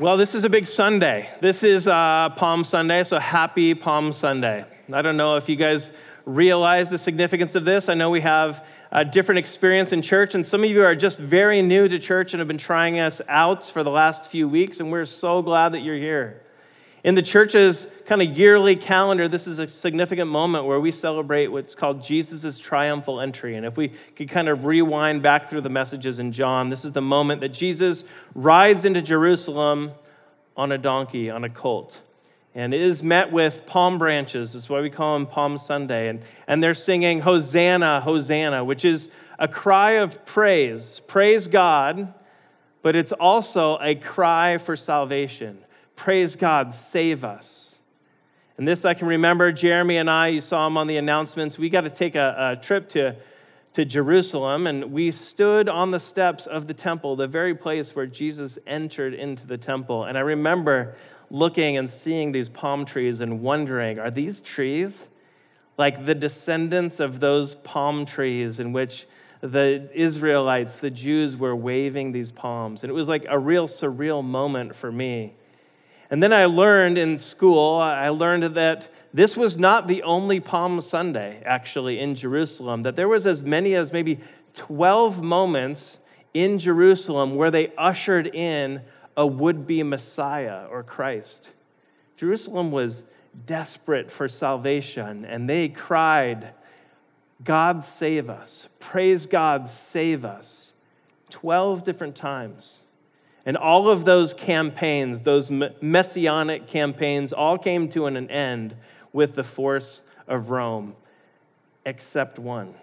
Well, this is a big Sunday. This is uh, Palm Sunday, so happy Palm Sunday. I don't know if you guys realize the significance of this. I know we have a different experience in church, and some of you are just very new to church and have been trying us out for the last few weeks, and we're so glad that you're here. In the church's kind of yearly calendar, this is a significant moment where we celebrate what's called Jesus' triumphal entry. And if we could kind of rewind back through the messages in John, this is the moment that Jesus rides into Jerusalem on a donkey, on a colt. And is met with palm branches. That's why we call them Palm Sunday. And, and they're singing Hosanna, Hosanna, which is a cry of praise. Praise God, but it's also a cry for salvation Praise God, save us. And this I can remember Jeremy and I, you saw him on the announcements. We got to take a, a trip to, to Jerusalem, and we stood on the steps of the temple, the very place where Jesus entered into the temple. And I remember looking and seeing these palm trees and wondering are these trees like the descendants of those palm trees in which the Israelites, the Jews, were waving these palms? And it was like a real surreal moment for me and then I learned in school, I learned that this was not the only Palm Sunday, actually, in Jerusalem, that there was as many as maybe 12 moments in Jerusalem where they ushered in a would be Messiah or Christ. Jerusalem was desperate for salvation, and they cried, God save us, praise God, save us, 12 different times. And all of those campaigns, those messianic campaigns, all came to an end with the force of Rome, except one.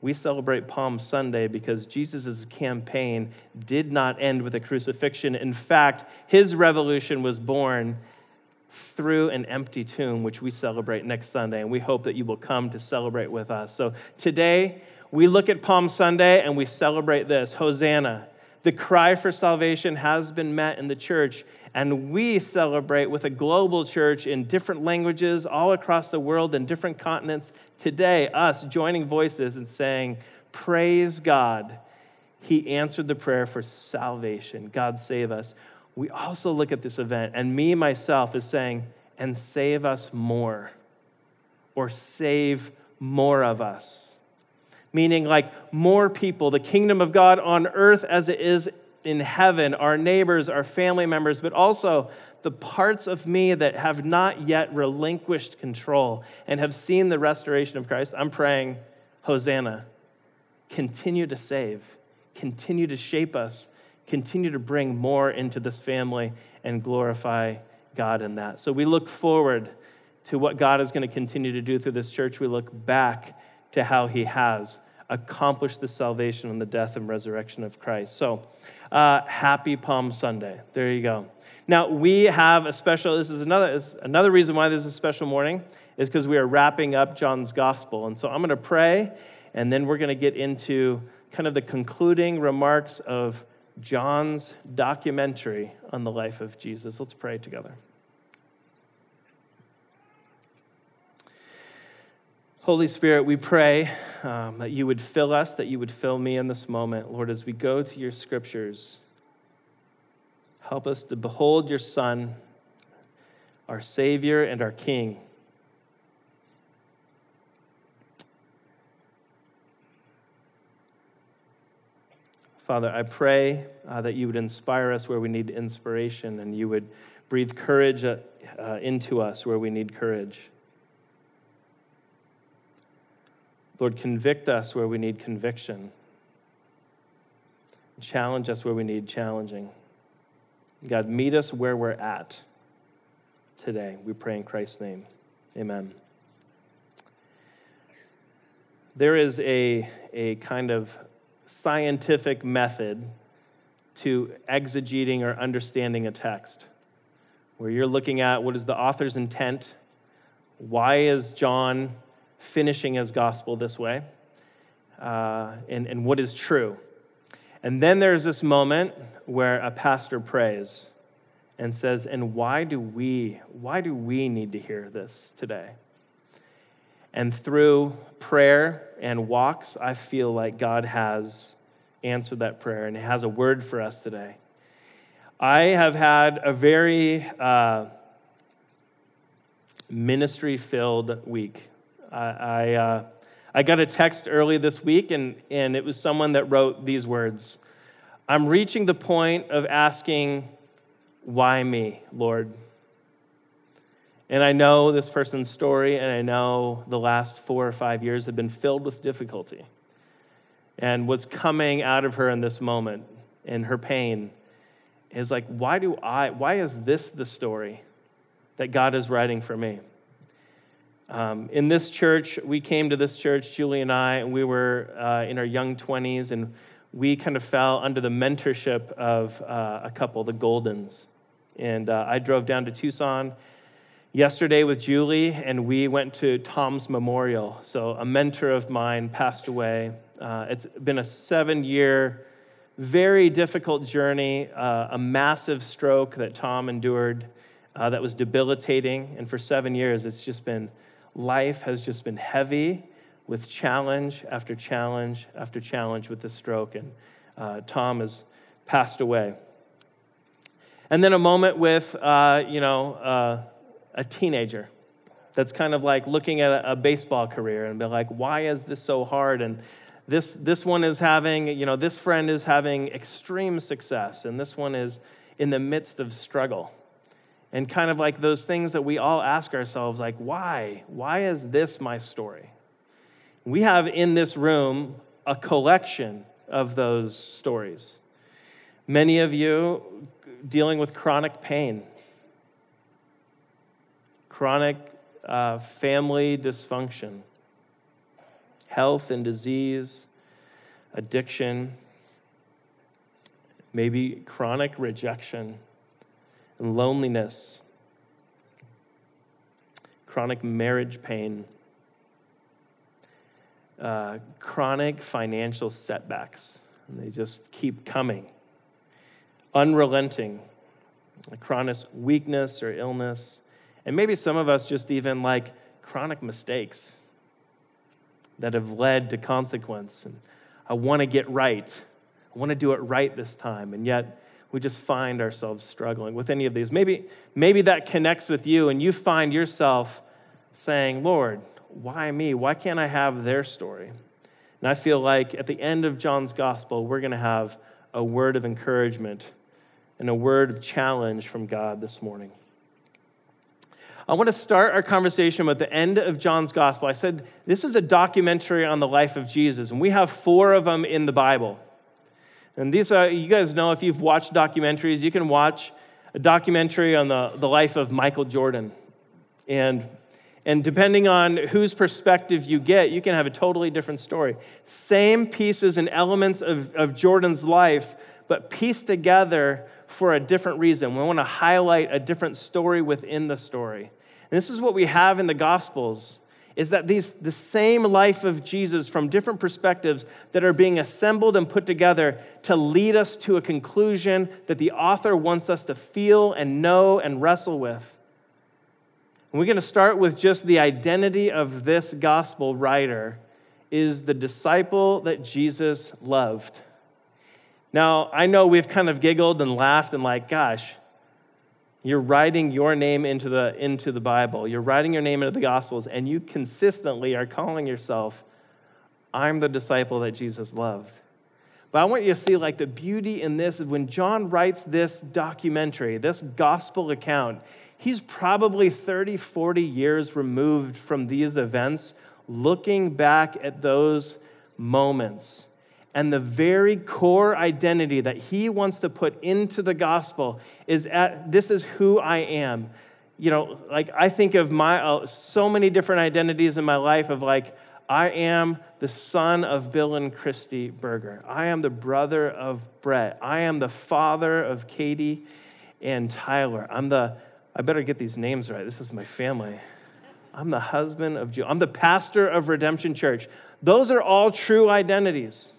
We celebrate Palm Sunday because Jesus' campaign did not end with a crucifixion. In fact, his revolution was born through an empty tomb, which we celebrate next Sunday, and we hope that you will come to celebrate with us. So today, we look at Palm Sunday and we celebrate this Hosanna the cry for salvation has been met in the church, and we celebrate with a global church in different languages all across the world and different continents today, us joining voices and saying, Praise God. He answered the prayer for salvation. God save us. We also look at this event, and me, myself, is saying, and save us more, or save more of us meaning like more people, the kingdom of God on earth as it is in heaven, our neighbors, our family members, but also the parts of me that have not yet relinquished control and have seen the restoration of Christ. I'm praying, Hosanna, continue to save, continue to shape us, continue to bring more into this family and glorify God in that. So we look forward to what God is going to continue to do through this church. We look back to how he has accomplished the salvation and the death and resurrection of Christ. So, uh, happy Palm Sunday. There you go. Now, we have a special, this is another, is another reason why this is a special morning, is because we are wrapping up John's gospel. And so I'm going to pray, and then we're going to get into kind of the concluding remarks of John's documentary on the life of Jesus. Let's pray together. Holy Spirit, we pray um, that you would fill us, that you would fill me in this moment. Lord, as we go to your scriptures, help us to behold your Son, our Savior and our King. Father, I pray uh, that you would inspire us where we need inspiration and you would breathe courage uh, uh, into us where we need courage. Lord, convict us where we need conviction. Challenge us where we need challenging. God, meet us where we're at today. We pray in Christ's name. Amen. There is a, a kind of scientific method to exegeting or understanding a text, where you're looking at what is the author's intent, why is John finishing his gospel this way uh, and, and what is true. And then there's this moment where a pastor prays and says, And why do we, why do we need to hear this today? And through prayer and walks, I feel like God has answered that prayer and He has a word for us today. I have had a very uh, ministry filled week. I, uh, I, got a text early this week, and, and it was someone that wrote these words I'm reaching the point of asking, Why me, Lord? And I know this person's story, and I know the last four or five years have been filled with difficulty. And what's coming out of her in this moment, in her pain, is like, why do I, why is this the story that God is writing for me? Um, in this church, we came to this church, Julie and I, and we were uh, in our young 20s, and we kind of fell under the mentorship of uh, a couple, the Goldens. And uh, I drove down to Tucson yesterday with Julie, and we went to Tom's memorial. So, a mentor of mine passed away. Uh, it's been a seven year, very difficult journey, uh, a massive stroke that Tom endured uh, that was debilitating. And for seven years, it's just been, life has just been heavy with challenge after challenge after challenge with the stroke. And uh, Tom has passed away. And then a moment with, uh, you know, uh, a teenager that's kind of like looking at a, a, baseball career and be like, why is this so hard? And this, this one is having, you know, this friend is having extreme success, and this one is in the midst of struggle. And kind of like those things that we all ask ourselves, like, why? Why is this my story? We have in this room a collection of those stories. Many of you dealing with chronic pain, chronic uh, family dysfunction, health and disease, addiction, maybe chronic rejection and loneliness, chronic marriage pain, uh, chronic financial setbacks. And they just keep coming. Unrelenting, chronic weakness or illness, and maybe some of us just even like chronic mistakes that have led to consequence. And I want to get right. I want to do it right this time. And yet, we just find ourselves struggling with any of these. Maybe, maybe that connects with you, and you find yourself saying, Lord, why me? Why can't I have their story? And I feel like at the end of John's gospel, we're going to have a word of encouragement and a word of challenge from God this morning. I want to start our conversation with the end of John's gospel. I said this is a documentary on the life of Jesus, and we have four of them in the Bible. And these are, you guys know if you've watched documentaries, you can watch a documentary on the, the life of Michael Jordan. And, and depending on whose perspective you get, you can have a totally different story. Same pieces and elements of, of Jordan's life, but pieced together for a different reason. We want to highlight a different story within the story. And this is what we have in the Gospels is that these the same life of Jesus from different perspectives that are being assembled and put together to lead us to a conclusion that the author wants us to feel and know and wrestle with. And we're going to start with just the identity of this gospel writer is the disciple that Jesus loved. Now, I know we've kind of giggled and laughed and like, gosh, you're writing your name into the, into the Bible. You're writing your name into the Gospels, and you consistently are calling yourself, I'm the disciple that Jesus loved. But I want you to see like the beauty in this is when John writes this documentary, this gospel account, he's probably 30, 40 years removed from these events, looking back at those moments and the very core identity that he wants to put into the gospel is at this is who I am. You know, like I think of my uh, so many different identities in my life of like I am the son of Bill and Christy Berger. I am the brother of Brett. I am the father of Katie and Tyler. I'm the I better get these names right. This is my family. I'm the husband of Jill. I'm the pastor of Redemption Church. Those are all true identities.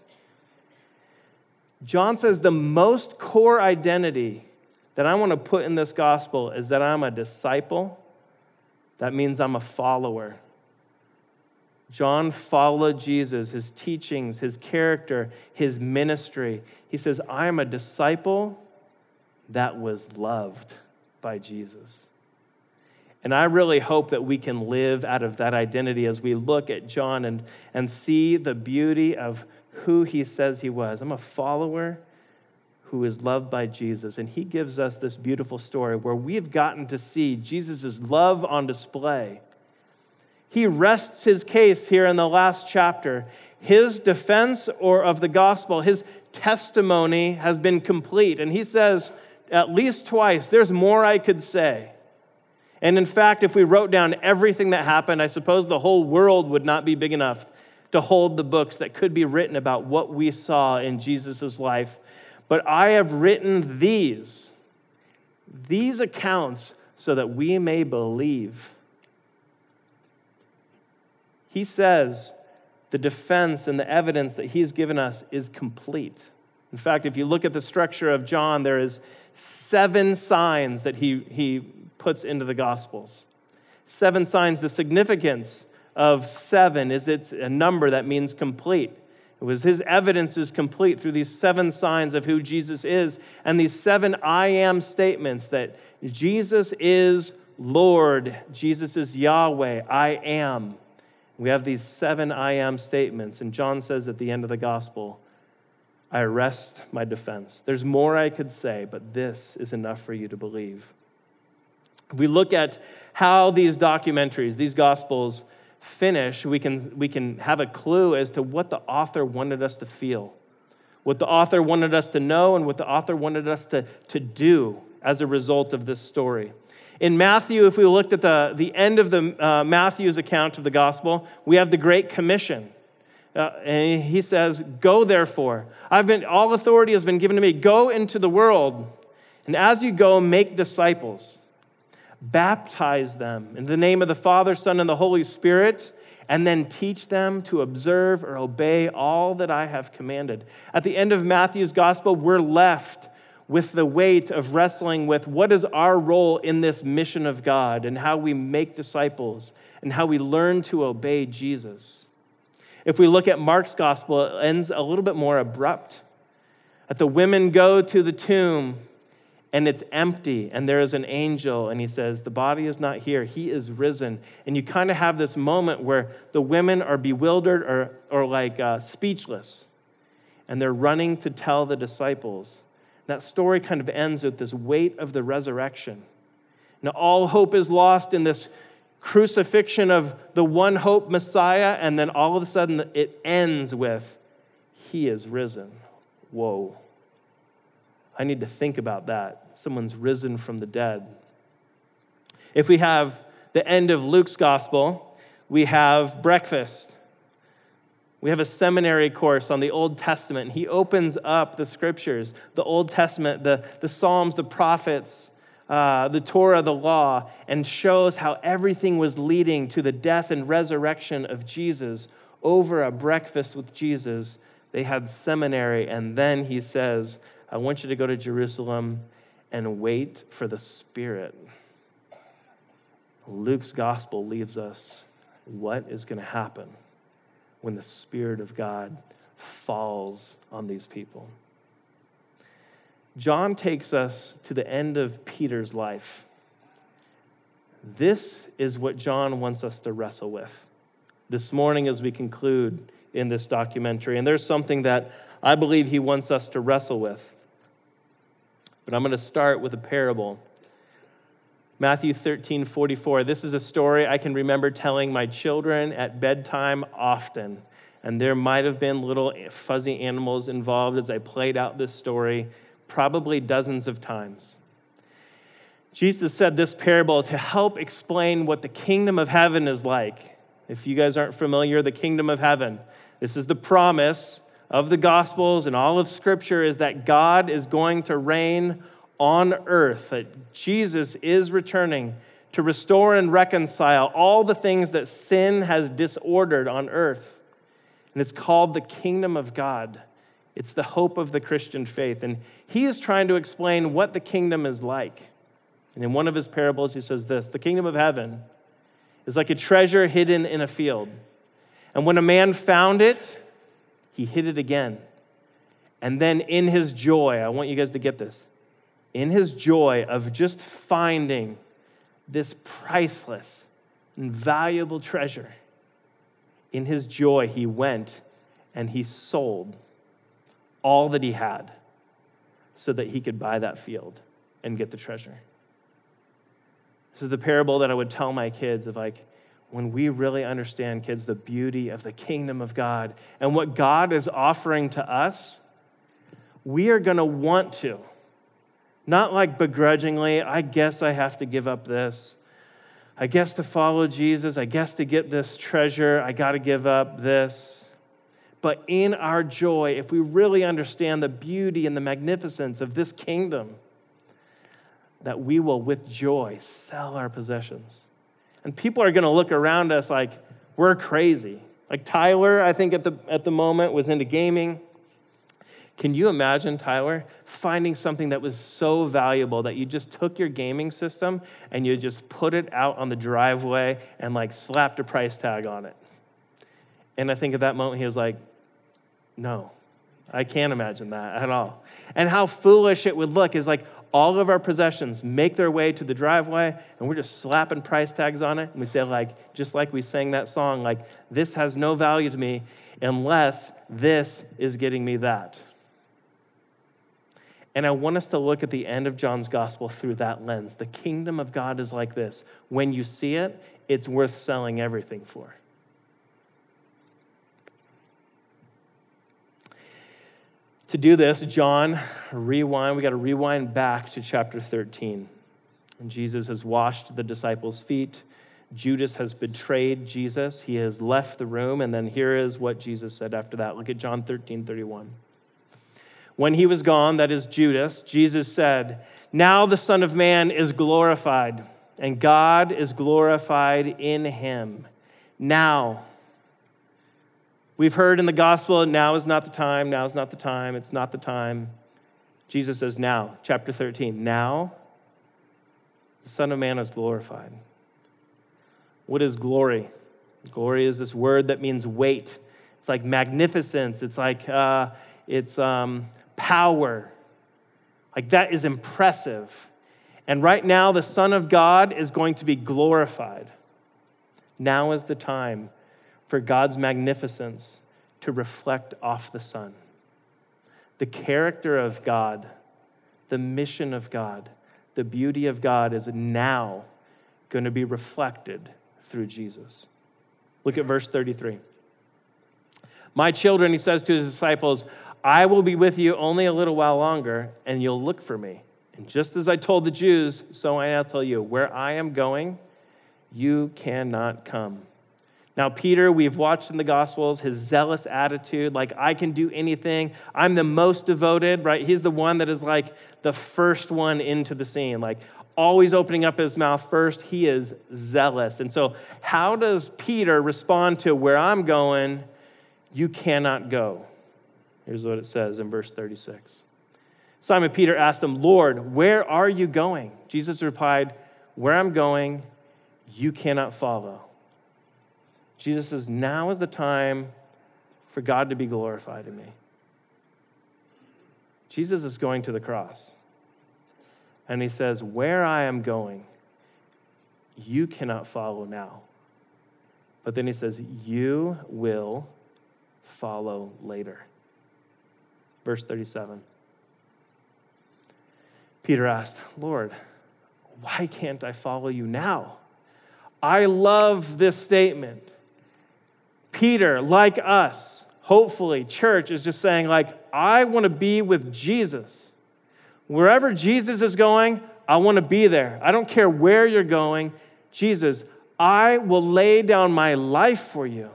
John says the most core identity that I want to put in this gospel is that I'm a disciple. That means I'm a follower. John followed Jesus, his teachings, his character, his ministry. He says, I am a disciple. that was loved by Jesus. And I really hope that we can live out of that identity as we look at John and, and see the beauty of who he says he was. I'm a follower who is loved by Jesus. And he gives us this beautiful story where we've gotten to see Jesus' love on display. He rests his case here in the last chapter. His defense or of the gospel, his testimony has been complete. And he says at least twice, there's more I could say. And in fact, if we wrote down everything that happened, I suppose the whole world would not be big enough to hold the books that could be written about what we saw in Jesus' life. But I have written these, these accounts, so that we may believe. He says the defense and the evidence that he's given us is complete. In fact, if you look at the structure of John, there is seven signs that he, he puts into the Gospels. Seven signs, the significance of seven is it's a number that means complete. It was his evidence is complete through these seven signs of who Jesus is and these seven I am statements that Jesus is Lord, Jesus is Yahweh, I am. We have these seven I am statements, and John says at the end of the gospel, I rest my defense. There's more I could say, but this is enough for you to believe. We look at how these documentaries, these gospels, finish, we can, we can have a clue as to what the author wanted us to feel, what the author wanted us to know, and what the author wanted us to, to do as a result of this story. In Matthew, if we looked at the, the end of the uh, Matthew's account of the gospel, we have the Great Commission. Uh, and he says, Go therefore. I've been, all authority has been given to me. Go into the world. And as you go, make disciples baptize them in the name of the Father, Son, and the Holy Spirit, and then teach them to observe or obey all that I have commanded. At the end of Matthew's gospel, we're left with the weight of wrestling with what is our role in this mission of God and how we make disciples and how we learn to obey Jesus. If we look at Mark's gospel, it ends a little bit more abrupt. That the women go to the tomb, and it's empty and there is an angel and he says the body is not here. He is risen. And you kind of have this moment where the women are bewildered or, or like uh, speechless and they're running to tell the disciples. That story kind of ends with this weight of the resurrection. Now all hope is lost in this crucifixion of the one hope messiah and then all of a sudden it ends with he is risen. Whoa I need to think about that. Someone's risen from the dead. If we have the end of Luke's gospel, we have breakfast. We have a seminary course on the Old Testament. He opens up the scriptures, the Old Testament, the, the Psalms, the prophets, uh, the Torah, the law, and shows how everything was leading to the death and resurrection of Jesus over a breakfast with Jesus. They had seminary, and then he says, I want you to go to Jerusalem and wait for the Spirit. Luke's gospel leaves us what is going to happen when the Spirit of God falls on these people. John takes us to the end of Peter's life. This is what John wants us to wrestle with this morning as we conclude in this documentary. And there's something that I believe he wants us to wrestle with. But I'm going to start with a parable. Matthew 13, 44. This is a story I can remember telling my children at bedtime often. And there might have been little fuzzy animals involved as I played out this story, probably dozens of times. Jesus said this parable to help explain what the kingdom of heaven is like. If you guys aren't familiar, the kingdom of heaven. This is the promise of the Gospels and all of Scripture is that God is going to reign on earth, that Jesus is returning to restore and reconcile all the things that sin has disordered on earth. And it's called the kingdom of God. It's the hope of the Christian faith. And he is trying to explain what the kingdom is like. And in one of his parables, he says this The kingdom of heaven is like a treasure hidden in a field. And when a man found it, he hit it again. And then in his joy, I want you guys to get this, in his joy of just finding this priceless and valuable treasure, in his joy, he went and he sold all that he had so that he could buy that field and get the treasure. This is the parable that I would tell my kids of like, when we really understand, kids, the beauty of the kingdom of God and what God is offering to us, we are going to want to. Not like begrudgingly, I guess I have to give up this. I guess to follow Jesus, I guess to get this treasure, I got to give up this. But in our joy, if we really understand the beauty and the magnificence of this kingdom, that we will with joy sell our possessions and people are going to look around us like we're crazy. Like Tyler, I think at the, at the moment was into gaming. Can you imagine, Tyler, finding something that was so valuable that you just took your gaming system and you just put it out on the driveway and like slapped a price tag on it? And I think at that moment he was like, no, I can't imagine that at all. And how foolish it would look is like all of our possessions make their way to the driveway and we're just slapping price tags on it. And we say like just like we sang that song like this has no value to me unless this is getting me that. And i want us to look at the end of john's gospel through that lens. The kingdom of god is like this. When you see it it's worth selling everything for To do this, John, rewind, we got to rewind back to chapter 13. And Jesus has washed the disciples' feet. Judas has betrayed Jesus. He has left the room. And then here is what Jesus said after that. Look at John 13 31. When he was gone, that is Judas, Jesus said, Now the Son of Man is glorified, and God is glorified in him. Now, We've heard in the gospel, now is not the time, now is not the time, it's not the time. Jesus says, now, chapter 13, now the Son of Man is glorified. What is glory? Glory is this word that means weight. It's like magnificence. It's like uh, it's um, power. Like that is impressive. And right now, the Son of God is going to be glorified. Now is the time for God's magnificence to reflect off the Son. The character of God, the mission of God, the beauty of God is now going to be reflected through Jesus. Look at verse 33. My children, he says to his disciples, I will be with you only a little while longer, and you'll look for me. And just as I told the Jews, so I now tell you, where I am going, you cannot come. Now, Peter, we've watched in the Gospels his zealous attitude, like, I can do anything. I'm the most devoted, right? He's the one that is like the first one into the scene, like, always opening up his mouth first. He is zealous. And so, how does Peter respond to where I'm going? You cannot go. Here's what it says in verse 36. Simon Peter asked him, Lord, where are you going? Jesus replied, Where I'm going, you cannot follow. Jesus says, Now is the time for God to be glorified in me. Jesus is going to the cross. And he says, Where I am going, you cannot follow now. But then he says, You will follow later. Verse 37. Peter asked, Lord, why can't I follow you now? I love this statement. Peter, like us, hopefully, church is just saying, like, I want to be with Jesus. Wherever Jesus is going, I want to be there. I don't care where you're going. Jesus, I will lay down my life for you.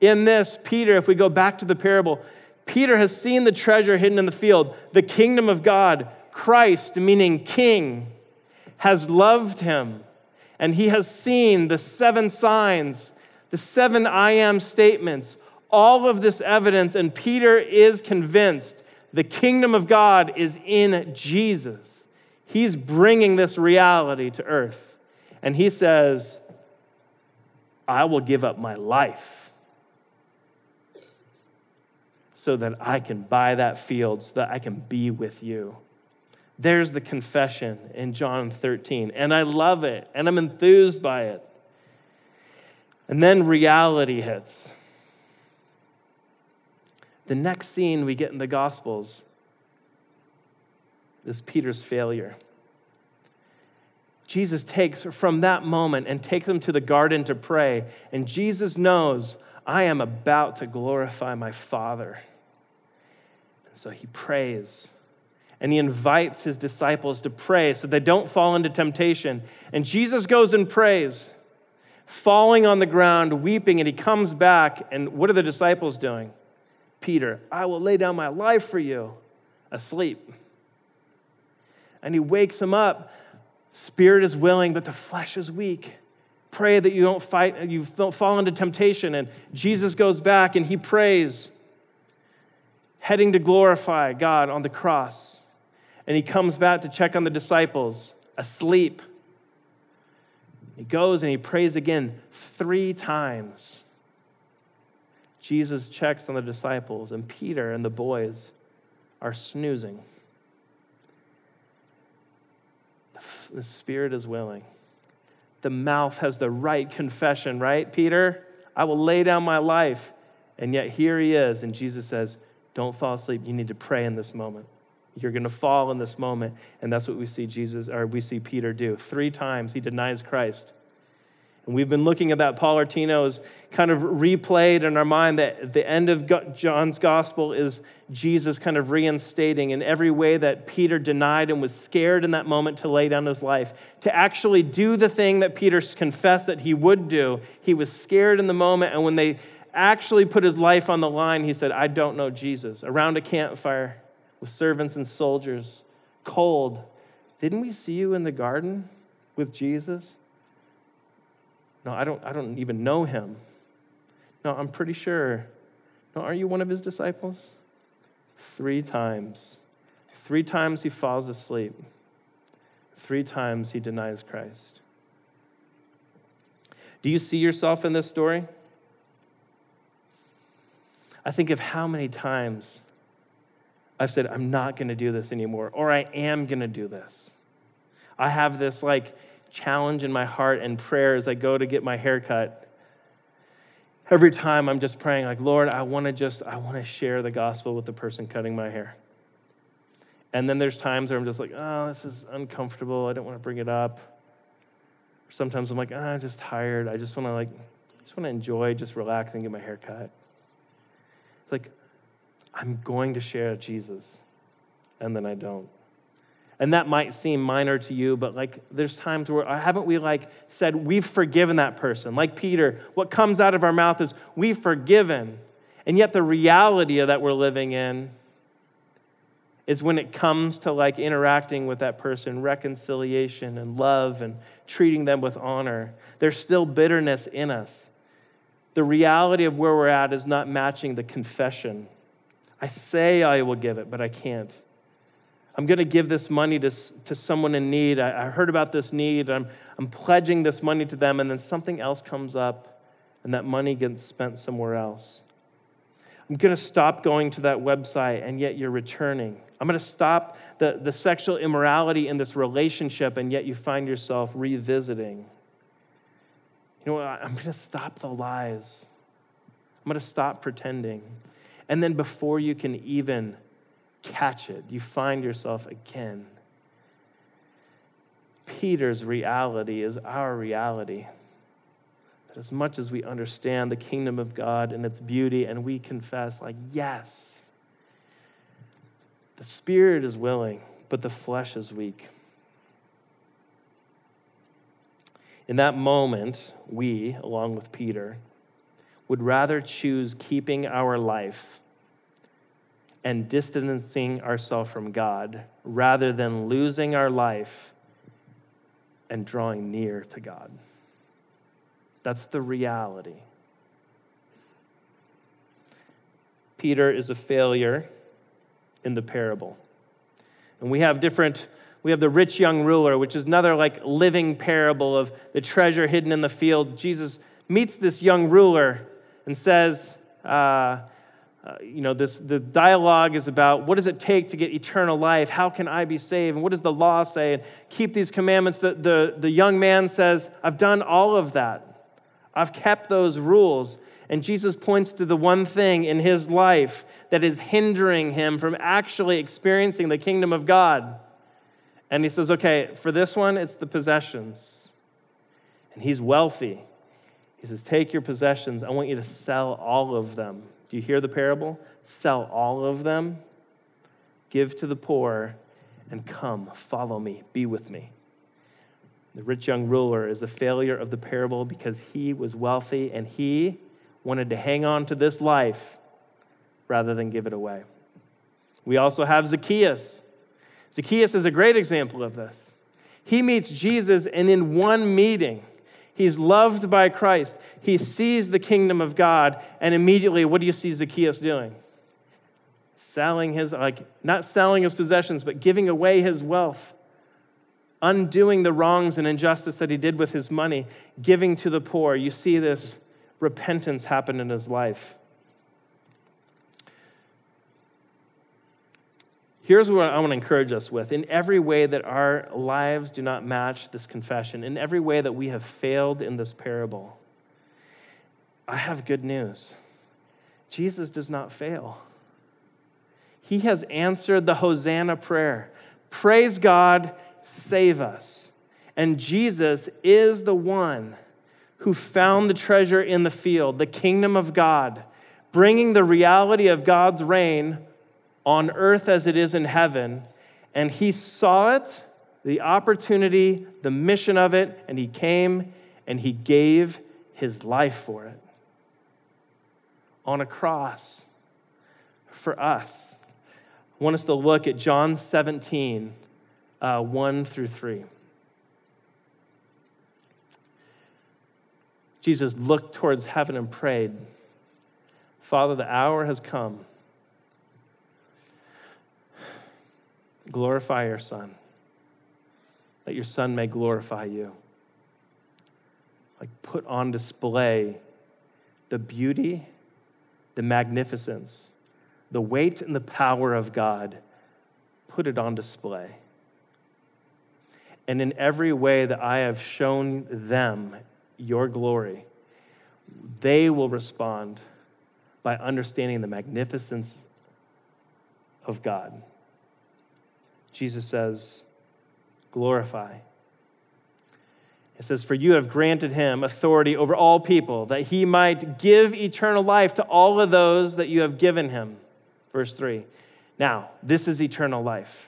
In this, Peter, if we go back to the parable, Peter has seen the treasure hidden in the field. The kingdom of God, Christ, meaning king, has loved him. And he has seen the seven signs the seven I am statements, all of this evidence, and Peter is convinced the kingdom of God is in Jesus. He's bringing this reality to earth. And he says, I will give up my life so that I can buy that field, so that I can be with you. There's the confession in John 13. And I love it, and I'm enthused by it. And then reality hits. The next scene we get in the Gospels is Peter's failure. Jesus takes from that moment and takes him to the garden to pray. And Jesus knows, I am about to glorify my Father. And so he prays and he invites his disciples to pray so they don't fall into temptation. And Jesus goes and prays, falling on the ground, weeping, and he comes back. And what are the disciples doing? Peter, I will lay down my life for you, asleep. And he wakes him up. Spirit is willing, but the flesh is weak. Pray that you don't fight, you don't fall into temptation. And Jesus goes back and he prays, heading to glorify God on the cross. And he comes back to check on the disciples, asleep. He goes and he prays again three times. Jesus checks on the disciples, and Peter and the boys are snoozing. The spirit is willing. The mouth has the right confession, right, Peter? I will lay down my life. And yet here he is. And Jesus says, Don't fall asleep. You need to pray in this moment. You're going to fall in this moment. And that's what we see Jesus, or we see Peter do. Three times he denies Christ. And we've been looking at that. Paul Artino's kind of replayed in our mind that the end of John's gospel is Jesus kind of reinstating in every way that Peter denied and was scared in that moment to lay down his life, to actually do the thing that Peter confessed that he would do. He was scared in the moment, and when they actually put his life on the line, he said, I don't know Jesus, around a campfire with servants and soldiers, cold. Didn't we see you in the garden with Jesus? No, I don't, I don't even know him. No, I'm pretty sure. No, aren't you one of his disciples? Three times. Three times he falls asleep. Three times he denies Christ. Do you see yourself in this story? I think of how many times I've said, I'm not going to do this anymore, or I am going to do this. I have this like challenge in my heart and prayer as I go to get my hair cut. Every time I'm just praying, like, Lord, I want to just, I want to share the gospel with the person cutting my hair. And then there's times where I'm just like, oh, this is uncomfortable. I don't want to bring it up. Sometimes I'm like, oh, I'm just tired. I just want to like, just want to enjoy, just relax and get my hair cut. It's like, I'm going to share Jesus, and then I don't. And that might seem minor to you, but like there's times where uh, haven't we like said we've forgiven that person? Like Peter, what comes out of our mouth is we've forgiven. And yet the reality of that we're living in is when it comes to like interacting with that person, reconciliation and love and treating them with honor, there's still bitterness in us. The reality of where we're at is not matching the confession. I say I will give it, but I can't. I'm going to give this money to, to someone in need. I, I heard about this need. I'm, I'm pledging this money to them, and then something else comes up, and that money gets spent somewhere else. I'm going to stop going to that website, and yet you're returning. I'm going to stop the, the sexual immorality in this relationship, and yet you find yourself revisiting. You know what? I'm going to stop the lies. I'm going to stop pretending. And then before you can even catch it, you find yourself again. Peter's reality is our reality. That as much as we understand the kingdom of God and its beauty, and we confess, like, yes, the spirit is willing, but the flesh is weak. In that moment, we, along with Peter, would rather choose keeping our life and distancing ourselves from God rather than losing our life and drawing near to God. That's the reality. Peter is a failure in the parable. And we have different, we have the rich young ruler, which is another like living parable of the treasure hidden in the field. Jesus meets this young ruler and says, uh, uh, you know, this, the dialogue is about what does it take to get eternal life? How can I be saved? And what does the law say? And keep these commandments. The, the, the young man says, I've done all of that. I've kept those rules. And Jesus points to the one thing in his life that is hindering him from actually experiencing the kingdom of God. And he says, okay, for this one, it's the possessions. And he's wealthy. He says, take your possessions. I want you to sell all of them do you hear the parable? Sell all of them, give to the poor, and come, follow me, be with me. The rich young ruler is a failure of the parable because he was wealthy and he wanted to hang on to this life rather than give it away. We also have Zacchaeus. Zacchaeus is a great example of this. He meets Jesus, and in one meeting, He's loved by Christ. He sees the kingdom of God, and immediately, what do you see Zacchaeus doing? Selling his, like, not selling his possessions, but giving away his wealth, undoing the wrongs and injustice that he did with his money, giving to the poor. You see this repentance happen in his life. Here's what I want to encourage us with. In every way that our lives do not match this confession, in every way that we have failed in this parable, I have good news. Jesus does not fail. He has answered the Hosanna prayer. Praise God, save us. And Jesus is the one who found the treasure in the field, the kingdom of God, bringing the reality of God's reign on earth as it is in heaven. And he saw it, the opportunity, the mission of it, and he came and he gave his life for it on a cross for us. I want us to look at John 17, uh, 1 through 3. Jesus looked towards heaven and prayed, Father, the hour has come Glorify your Son, that your Son may glorify you. Like, put on display the beauty, the magnificence, the weight and the power of God. Put it on display. And in every way that I have shown them your glory, they will respond by understanding the magnificence of God. Jesus says, glorify. It says, For you have granted him authority over all people, that he might give eternal life to all of those that you have given him. Verse 3. Now, this is eternal life.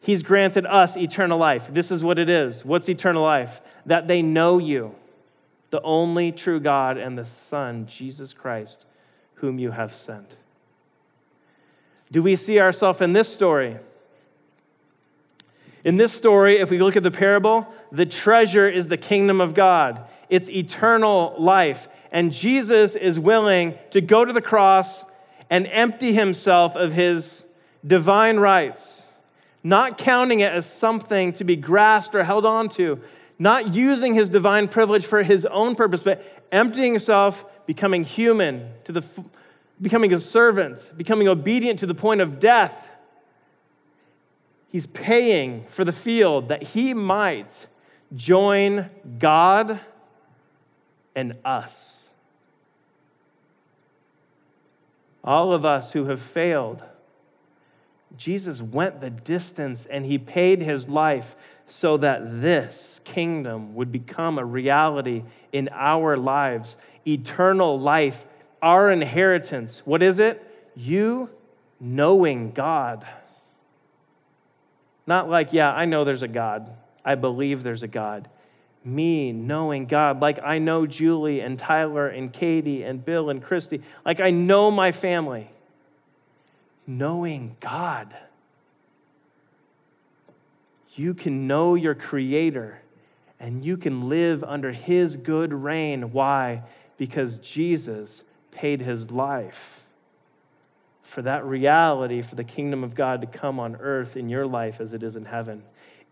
He's granted us eternal life. This is what it is. What's eternal life? That they know you, the only true God, and the Son, Jesus Christ, whom you have sent. Do we see ourselves in this story? In this story, if we look at the parable, the treasure is the kingdom of God, it's eternal life. And Jesus is willing to go to the cross and empty himself of his divine rights, not counting it as something to be grasped or held on to, not using his divine privilege for his own purpose, but emptying himself, becoming human, to the, becoming a servant, becoming obedient to the point of death He's paying for the field that he might join God and us. All of us who have failed, Jesus went the distance and he paid his life so that this kingdom would become a reality in our lives. Eternal life, our inheritance. What is it? You knowing God. Not like, yeah, I know there's a God. I believe there's a God. Me knowing God, like I know Julie and Tyler and Katie and Bill and Christy, like I know my family. Knowing God. You can know your Creator and you can live under His good reign. Why? Because Jesus paid His life for that reality, for the kingdom of God to come on earth in your life as it is in heaven.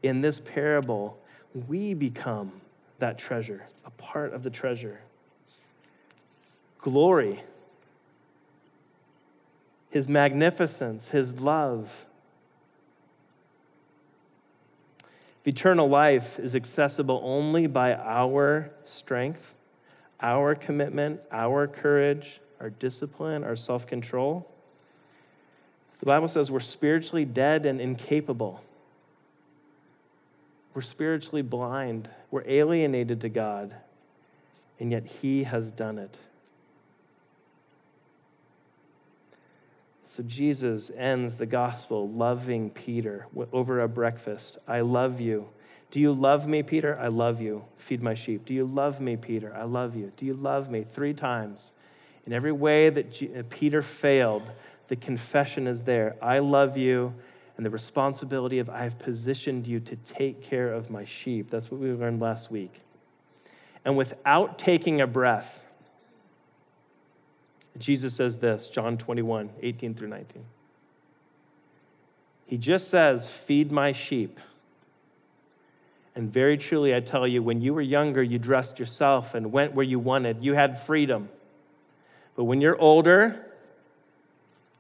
In this parable, we become that treasure, a part of the treasure. Glory. his magnificence, his love. If eternal life is accessible only by our strength, our commitment, our courage, our discipline, our self control, the Bible says we're spiritually dead and incapable. We're spiritually blind. We're alienated to God, and yet He has done it. So Jesus ends the gospel loving Peter over a breakfast. I love you. Do you love me, Peter? I love you. Feed my sheep. Do you love me, Peter? I love you. Do you love me? Three times. In every way that uh, Peter failed, the confession is there. I love you. And the responsibility of I have positioned you to take care of my sheep. That's what we learned last week. And without taking a breath, Jesus says this, John 21, 18 through 19. He just says, Feed my sheep. And very truly, I tell you, when you were younger, you dressed yourself and went where you wanted. You had freedom. But when you're older,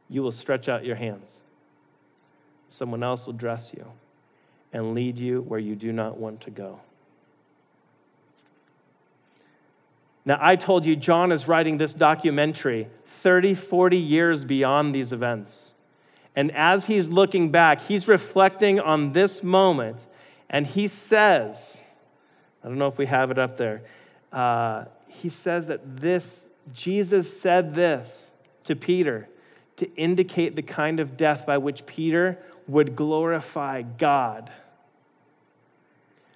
you will stretch out your hands. Someone else will dress you and lead you where you do not want to go. Now, I told you John is writing this documentary 30, 40 years beyond these events. And as he's looking back, he's reflecting on this moment, and he says, I don't know if we have it up there. Uh, he says that this, Jesus said this to Peter to indicate the kind of death by which Peter would glorify God.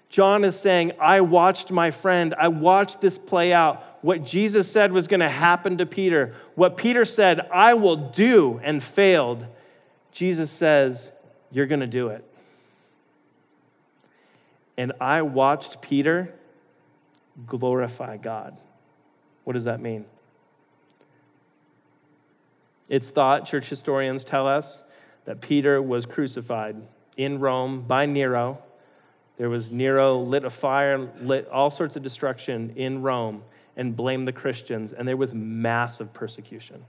John is saying, I watched my friend, I watched this play out. What Jesus said was going to happen to Peter, what Peter said, I will do, and failed. Jesus says, You're going to do it. And I watched Peter glorify God. What does that mean? It's thought, church historians tell us, that Peter was crucified in Rome by Nero there was Nero lit a fire, lit all sorts of destruction in Rome, and blamed the Christians. And there was massive persecution,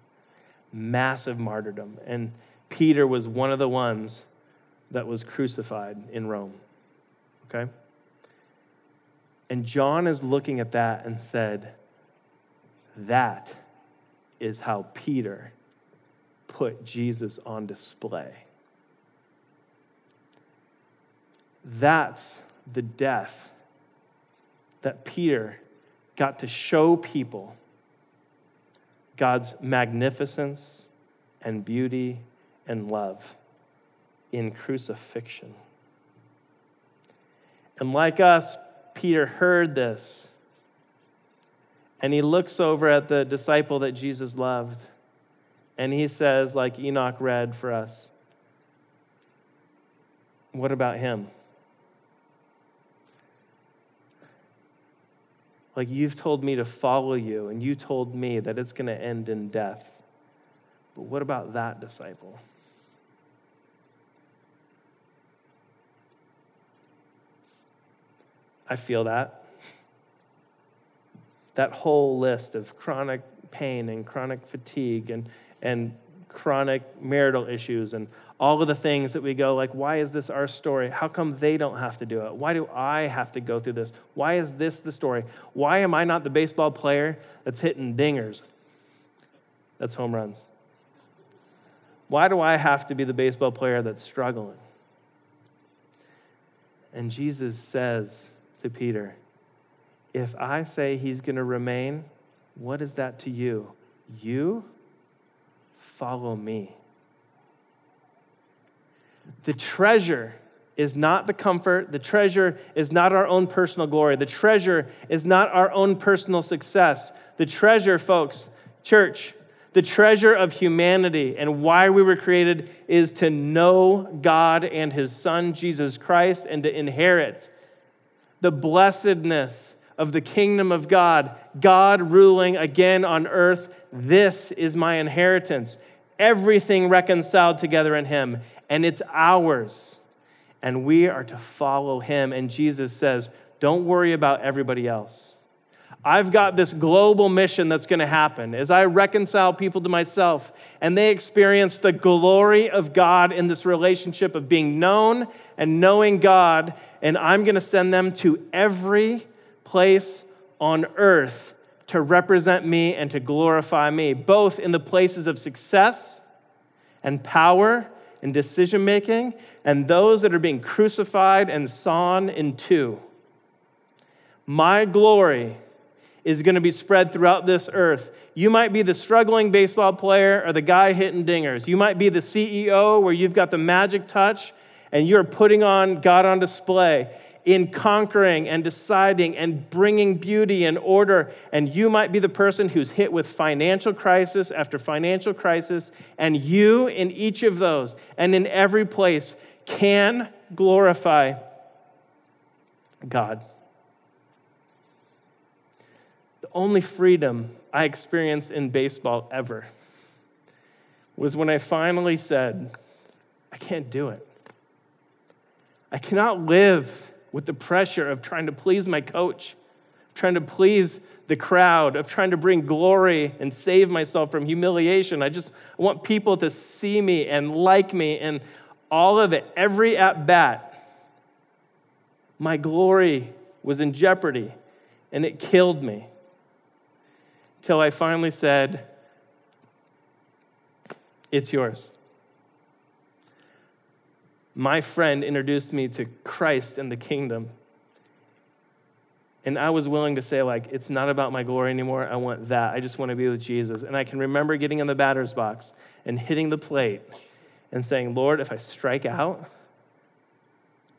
massive martyrdom. And Peter was one of the ones that was crucified in Rome. Okay? And John is looking at that and said, That is how Peter put Jesus on display. That's the death that Peter got to show people God's magnificence and beauty and love in crucifixion. And like us, Peter heard this and he looks over at the disciple that Jesus loved and he says, like Enoch read for us, What about him? Like, you've told me to follow you, and you told me that it's going to end in death. But what about that disciple? I feel that. That whole list of chronic pain and chronic fatigue and, and chronic marital issues and all of the things that we go like why is this our story? How come they don't have to do it? Why do i have to go through this? Why is this the story? Why am i not the baseball player that's hitting dingers? That's home runs. Why do i have to be the baseball player that's struggling? And jesus says to peter if i say he's going to remain what is that to you? You follow me the treasure is not the comfort. The treasure is not our own personal glory. The treasure is not our own personal success. The treasure, folks, church, the treasure of humanity and why we were created is to know God and His Son, Jesus Christ, and to inherit the blessedness of the kingdom of God, God ruling again on earth. This is my inheritance. Everything reconciled together in Him and it's ours. And we are to follow him. And Jesus says, Don't worry about everybody else. I've got this global mission that's going to happen as I reconcile people to myself and they experience the glory of God in this relationship of being known and knowing God. And I'm going to send them to every place on earth to represent me and to glorify me, both in the places of success and power and decision making, and those that are being crucified and sawn in two. My glory is going to be spread throughout this earth. You might be the struggling baseball player or the guy hitting dingers. You might be the CEO where you've got the magic touch and you're putting on God on display in conquering and deciding and bringing beauty and order. And you might be the person who's hit with financial crisis after financial crisis. And you, in each of those and in every place, can glorify God the only freedom I experienced in baseball ever was when I finally said, I can't do it. I cannot live with the pressure of trying to please my coach, trying to please the crowd, of trying to bring glory and save myself from humiliation. I just want people to see me and like me and all of it, every at bat. My glory was in jeopardy and it killed me till I finally said, It's yours. My friend introduced me to Christ and the kingdom. And I was willing to say, like, it's not about my glory anymore. I want that. I just want to be with Jesus. And I can remember getting in the batter's box and hitting the plate and saying, Lord, if I strike out,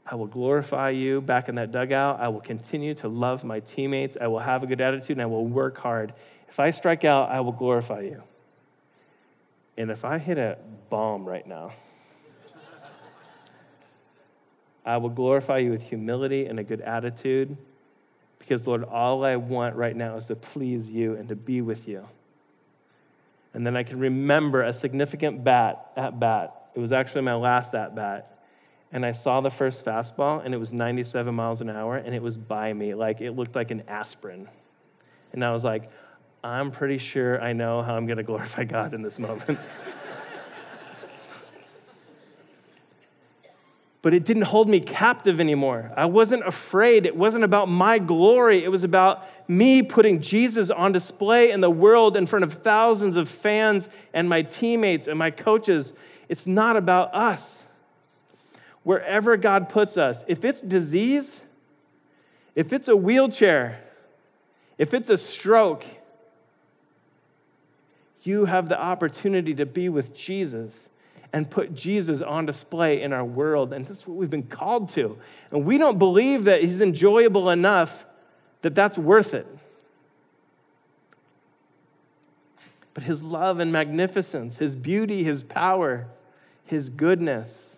I will glorify you back in that dugout. I will continue to love my teammates. I will have a good attitude and I will work hard. If I strike out, I will glorify you. And if I hit a bomb right now, I will glorify you with humility and a good attitude because, Lord, all I want right now is to please you and to be with you. And then I can remember a significant bat at bat. It was actually my last at bat. And I saw the first fastball, and it was 97 miles an hour, and it was by me. Like it looked like an aspirin. And I was like, I'm pretty sure I know how I'm going to glorify God in this moment. but it didn't hold me captive anymore. I wasn't afraid. It wasn't about my glory. It was about me putting Jesus on display in the world in front of thousands of fans and my teammates and my coaches. It's not about us. Wherever God puts us, if it's disease, if it's a wheelchair, if it's a stroke, you have the opportunity to be with Jesus and put Jesus on display in our world. And that's what we've been called to. And we don't believe that he's enjoyable enough that that's worth it. But his love and magnificence, his beauty, his power, his goodness,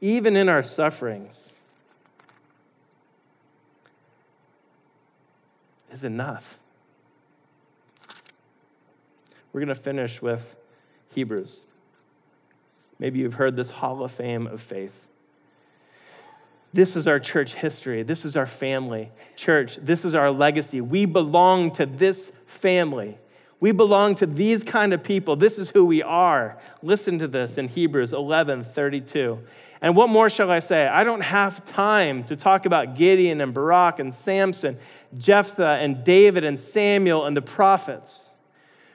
even in our sufferings, is enough. We're going to finish with Hebrews. Maybe you've heard this Hall of Fame of faith. This is our church history. This is our family. Church, this is our legacy. We belong to this family. We belong to these kind of people. This is who we are. Listen to this in Hebrews 11 32. And what more shall I say? I don't have time to talk about Gideon and Barak and Samson, Jephthah and David and Samuel and the prophets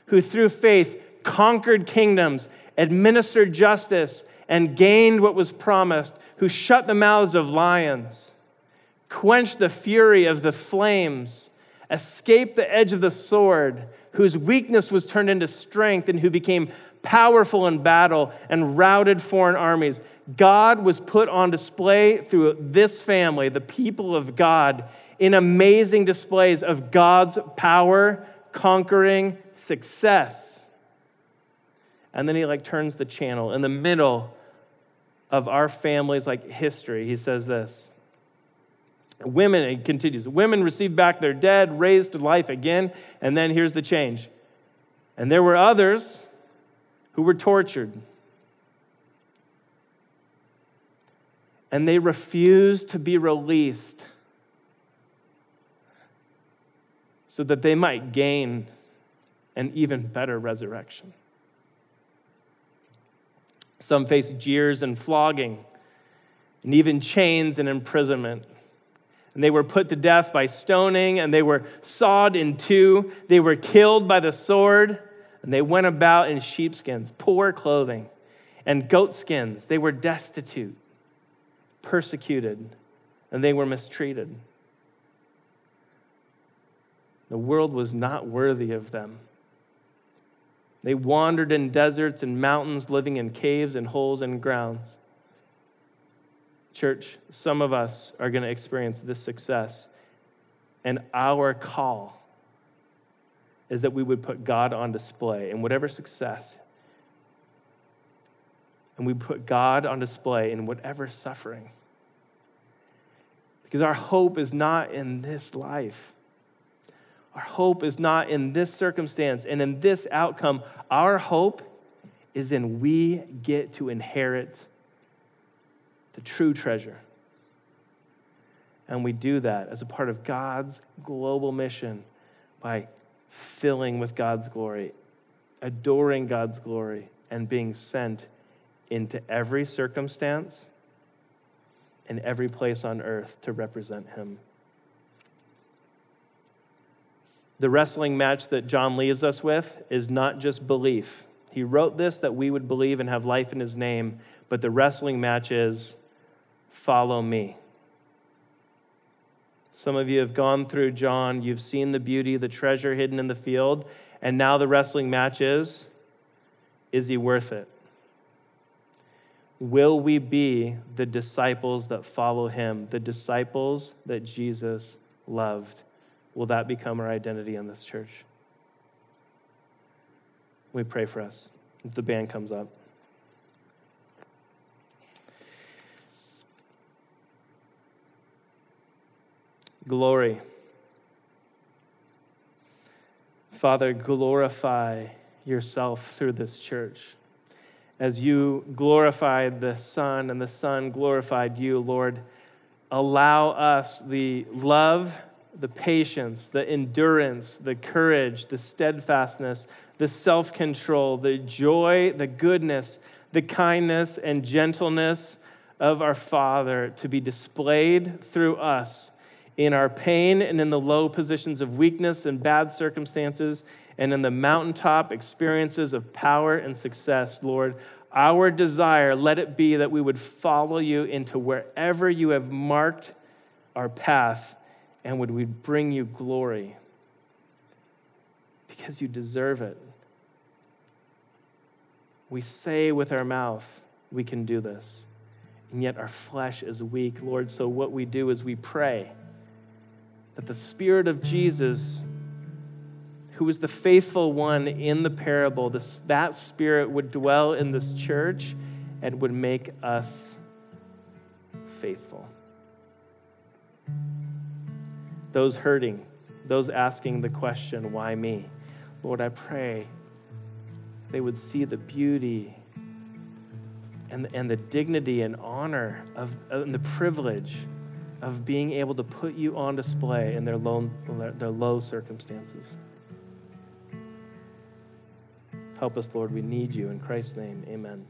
who through faith conquered kingdoms, administered justice, and gained what was promised, who shut the mouths of lions, quenched the fury of the flames, escaped the edge of the sword, whose weakness was turned into strength, and who became powerful in battle and routed foreign armies. God was put on display through this family, the people of God, in amazing displays of God's power, conquering success. And then he like turns the channel in the middle of our family's like history. He says this. Women, he continues, women received back their dead, raised to life again, and then here's the change. And there were others who were tortured. And they refused to be released so that they might gain an even better resurrection. Some face jeers and flogging, and even chains and imprisonment. And they were put to death by stoning, and they were sawed in two. They were killed by the sword, and they went about in sheepskins, poor clothing, and goatskins. They were destitute, persecuted, and they were mistreated. The world was not worthy of them. They wandered in deserts and mountains, living in caves and holes and grounds. Church, some of us are going to experience this success. And our call is that we would put God on display in whatever success. And we put God on display in whatever suffering. Because our hope is not in this life. Our hope is not in this circumstance and in this outcome. Our hope is in we get to inherit the true treasure. And we do that as a part of God's global mission by filling with God's glory, adoring God's glory, and being sent into every circumstance and every place on earth to represent Him. The wrestling match that John leaves us with is not just belief. He wrote this that we would believe and have life in his name, but the wrestling match is follow me. Some of you have gone through John, you've seen the beauty, the treasure hidden in the field, and now the wrestling match is is he worth it? Will we be the disciples that follow him, the disciples that Jesus loved? Will that become our identity in this church? We pray for us. The band comes up. Glory. Father, glorify yourself through this church. As you glorified the Son and the Son glorified you, Lord, allow us the love the patience, the endurance, the courage, the steadfastness, the self control, the joy, the goodness, the kindness, and gentleness of our Father to be displayed through us in our pain and in the low positions of weakness and bad circumstances and in the mountaintop experiences of power and success, Lord. Our desire, let it be that we would follow you into wherever you have marked our path and would we bring you glory because you deserve it. We say with our mouth, we can do this, and yet our flesh is weak, Lord. So what we do is we pray that the Spirit of Jesus, who was the faithful one in the parable, this, that Spirit would dwell in this church and would make us faithful those hurting, those asking the question, why me? Lord, I pray they would see the beauty and, and the dignity and honor of, uh, and the privilege of being able to put you on display in their low, their low circumstances. Help us, Lord. We need you. In Christ's name, amen.